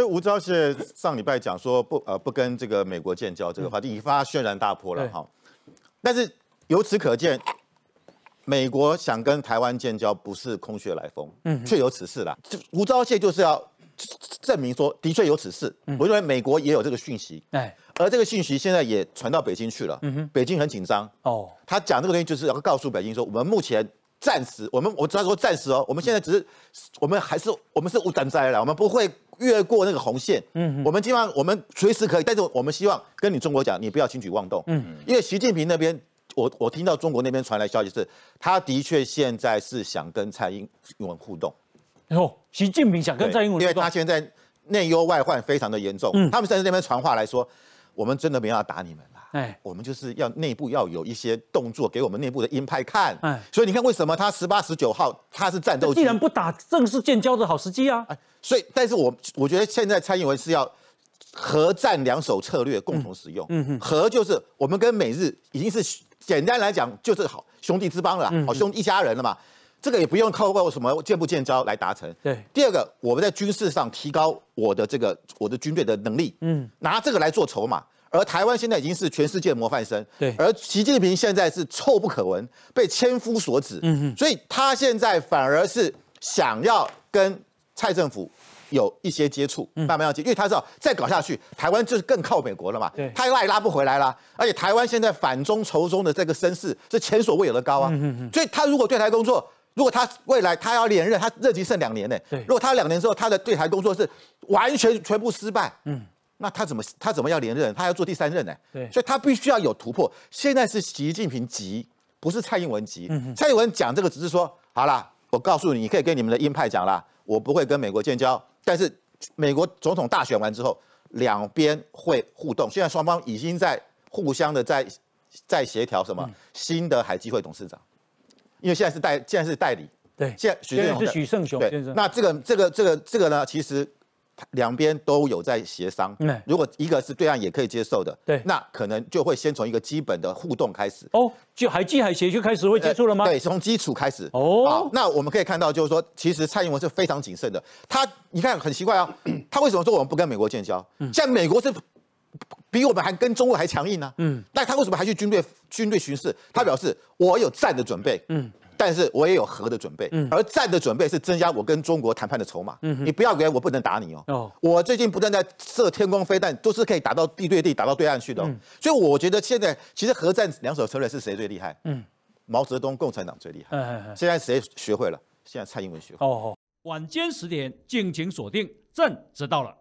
吴钊燮上礼拜讲说不呃不跟这个美国建交这个话题引发轩然大波了哈，但是由此可见，美国想跟台湾建交不是空穴来风，嗯，确有此事啦。吴钊燮就是要证明说的确有此事，我认为美国也有这个讯息，哎，而这个讯息现在也传到北京去了，嗯哼，北京很紧张哦，他讲这个东西就是要告诉北京说我们目前。暂时，我们我只要说暂时哦，我们现在只是，我们还是我们是无战灾了，我们不会越过那个红线。嗯，我们希望我们随时可以，但是我们希望跟你中国讲，你不要轻举妄动。嗯，因为习近平那边，我我听到中国那边传来消息是，他的确现在是想跟蔡英文互动。哦，习近平想跟蔡英文，因为他现在内忧外患非常的严重，他们甚至那边传话来说，我们真的没要打你们。哎，我们就是要内部要有一些动作给我们内部的鹰派看。哎，所以你看，为什么他十八、十九号他是战斗？既然不打，正是建交的好时机啊！哎，所以，但是我我觉得现在蔡英文是要核战两手策略共同使用。嗯哼，核就是我们跟美日已经是简单来讲就是好兄弟之邦了，好兄一家人了嘛。这个也不用靠过什么建不建交来达成。对，第二个，我们在军事上提高我的这个我的军队的能力。嗯，拿这个来做筹码。而台湾现在已经是全世界模范生，对。而习近平现在是臭不可闻，被千夫所指，嗯哼。所以他现在反而是想要跟蔡政府有一些接触，慢慢要接，因为他知道再搞下去，台湾就是更靠美国了嘛，对。他拉也拉不回来了，而且台湾现在反中仇中的这个声势是前所未有的高啊，嗯哼。所以他如果对台工作，如果他未来他要连任，他任期剩两年呢，对。如果他两年之后他的对台工作是完全全部失败，嗯。那他怎么他怎么要连任？他要做第三任呢？对，所以他必须要有突破。现在是习近平急，不是蔡英文急。蔡英文讲这个只是说，好了，我告诉你，你可以跟你们的鹰派讲啦，我不会跟美国建交。但是美国总统大选完之后，两边会互动。现在双方已经在互相的在在协调什么新的海基会董事长，因为现在是代现在是代理。对，现在许胜雄先生。那这个这个这个这个呢，其实。两边都有在协商，如果一个是对岸也可以接受的，对，那可能就会先从一个基本的互动开始。哦，就海基海协就开始会接触了吗？对，从基础开始。哦，那我们可以看到，就是说，其实蔡英文是非常谨慎的。他，你看很奇怪啊，他为什么说我们不跟美国建交？现在美国是比我们还跟中国还强硬呢。嗯，那他为什么还去军队军队巡视？他表示我有战的准备。嗯。但是我也有和的准备，而战的准备是增加我跟中国谈判的筹码。你不要以为我不能打你哦。哦我最近不断在射天宫飞弹，都是可以打到地对地，打到对岸去的。所以我觉得现在其实核战两手策略是谁最厉害？嗯，毛泽东共产党最厉害。现在谁学会了？现在蔡英文学会。哦，晚间十点敬请锁定，朕知道了。